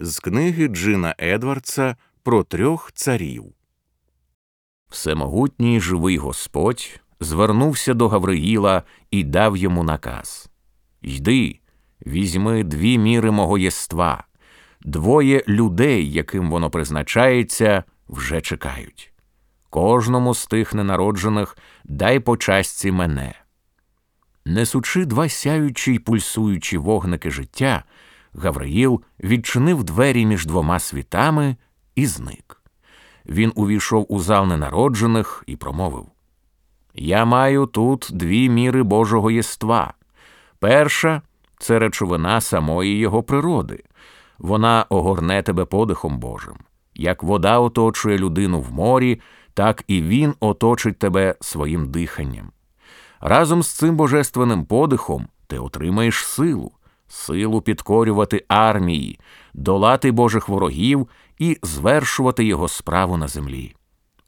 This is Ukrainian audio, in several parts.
З книги Джина Едвардса про трьох царів. Всемогутній живий Господь звернувся до Гавриїла і дав йому наказ Йди, візьми дві міри мого єства, двоє людей, яким воно призначається, вже чекають. Кожному з тих ненароджених дай по частці мене. Несучи два сяючі й пульсуючі вогники життя, Гавриїл відчинив двері між двома світами і зник. Він увійшов у зал ненароджених і промовив Я маю тут дві міри Божого єства. Перша це речовина самої його природи. Вона огорне тебе подихом Божим. Як вода оточує людину в морі, так і він оточить тебе своїм диханням. Разом з цим божественним подихом ти отримаєш силу, силу підкорювати армії, долати Божих ворогів і звершувати його справу на землі.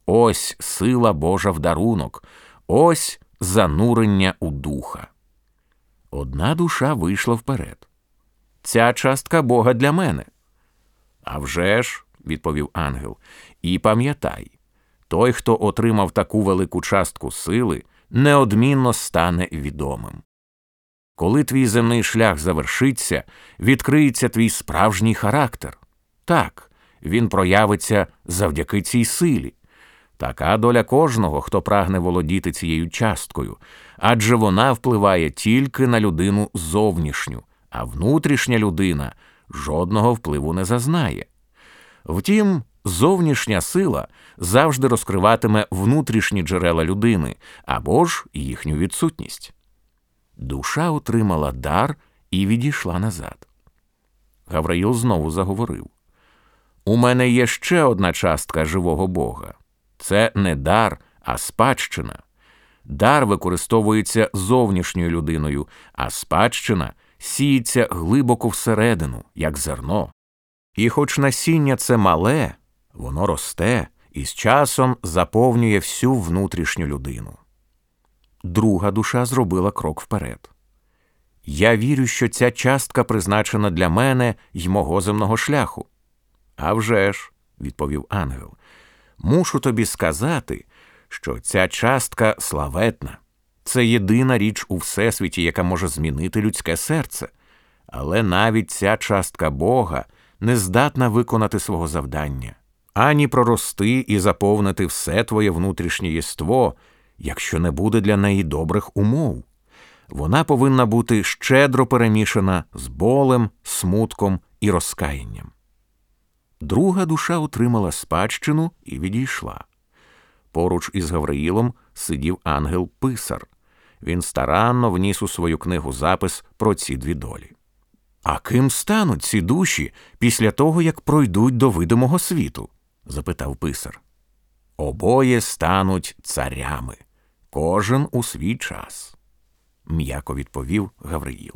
Ось сила Божа в дарунок, ось занурення у духа. Одна душа вийшла вперед. Ця частка Бога для мене. «А вже ж», – відповів ангел, і пам'ятай той, хто отримав таку велику частку сили, неодмінно стане відомим. Коли твій земний шлях завершиться, відкриється твій справжній характер. Так, він проявиться завдяки цій силі. Така доля кожного, хто прагне володіти цією часткою, адже вона впливає тільки на людину зовнішню, а внутрішня людина жодного впливу не зазнає. Втім, зовнішня сила завжди розкриватиме внутрішні джерела людини або ж їхню відсутність. Душа отримала дар і відійшла назад. Гавраїл знову заговорив У мене є ще одна частка живого Бога. Це не дар, а спадщина. Дар використовується зовнішньою людиною, а спадщина сіється глибоко всередину, як зерно. І хоч насіння це мале, воно росте і з часом заповнює всю внутрішню людину. Друга душа зробила крок вперед. Я вірю, що ця частка призначена для мене й мого земного шляху. «А вже ж», – відповів ангел, мушу тобі сказати, що ця частка славетна, це єдина річ у всесвіті, яка може змінити людське серце, але навіть ця частка Бога не здатна виконати свого завдання, ані прорости і заповнити все твоє внутрішнє єство, якщо не буде для неї добрих умов. Вона повинна бути щедро перемішана з болем, смутком і розкаянням. Друга душа отримала спадщину і відійшла. Поруч із Гавриїлом сидів ангел писар. Він старанно вніс у свою книгу запис про ці дві долі. А ким стануть ці душі після того, як пройдуть до видимого світу? запитав писар. Обоє стануть царями, кожен у свій час, м'яко відповів Гавриїл.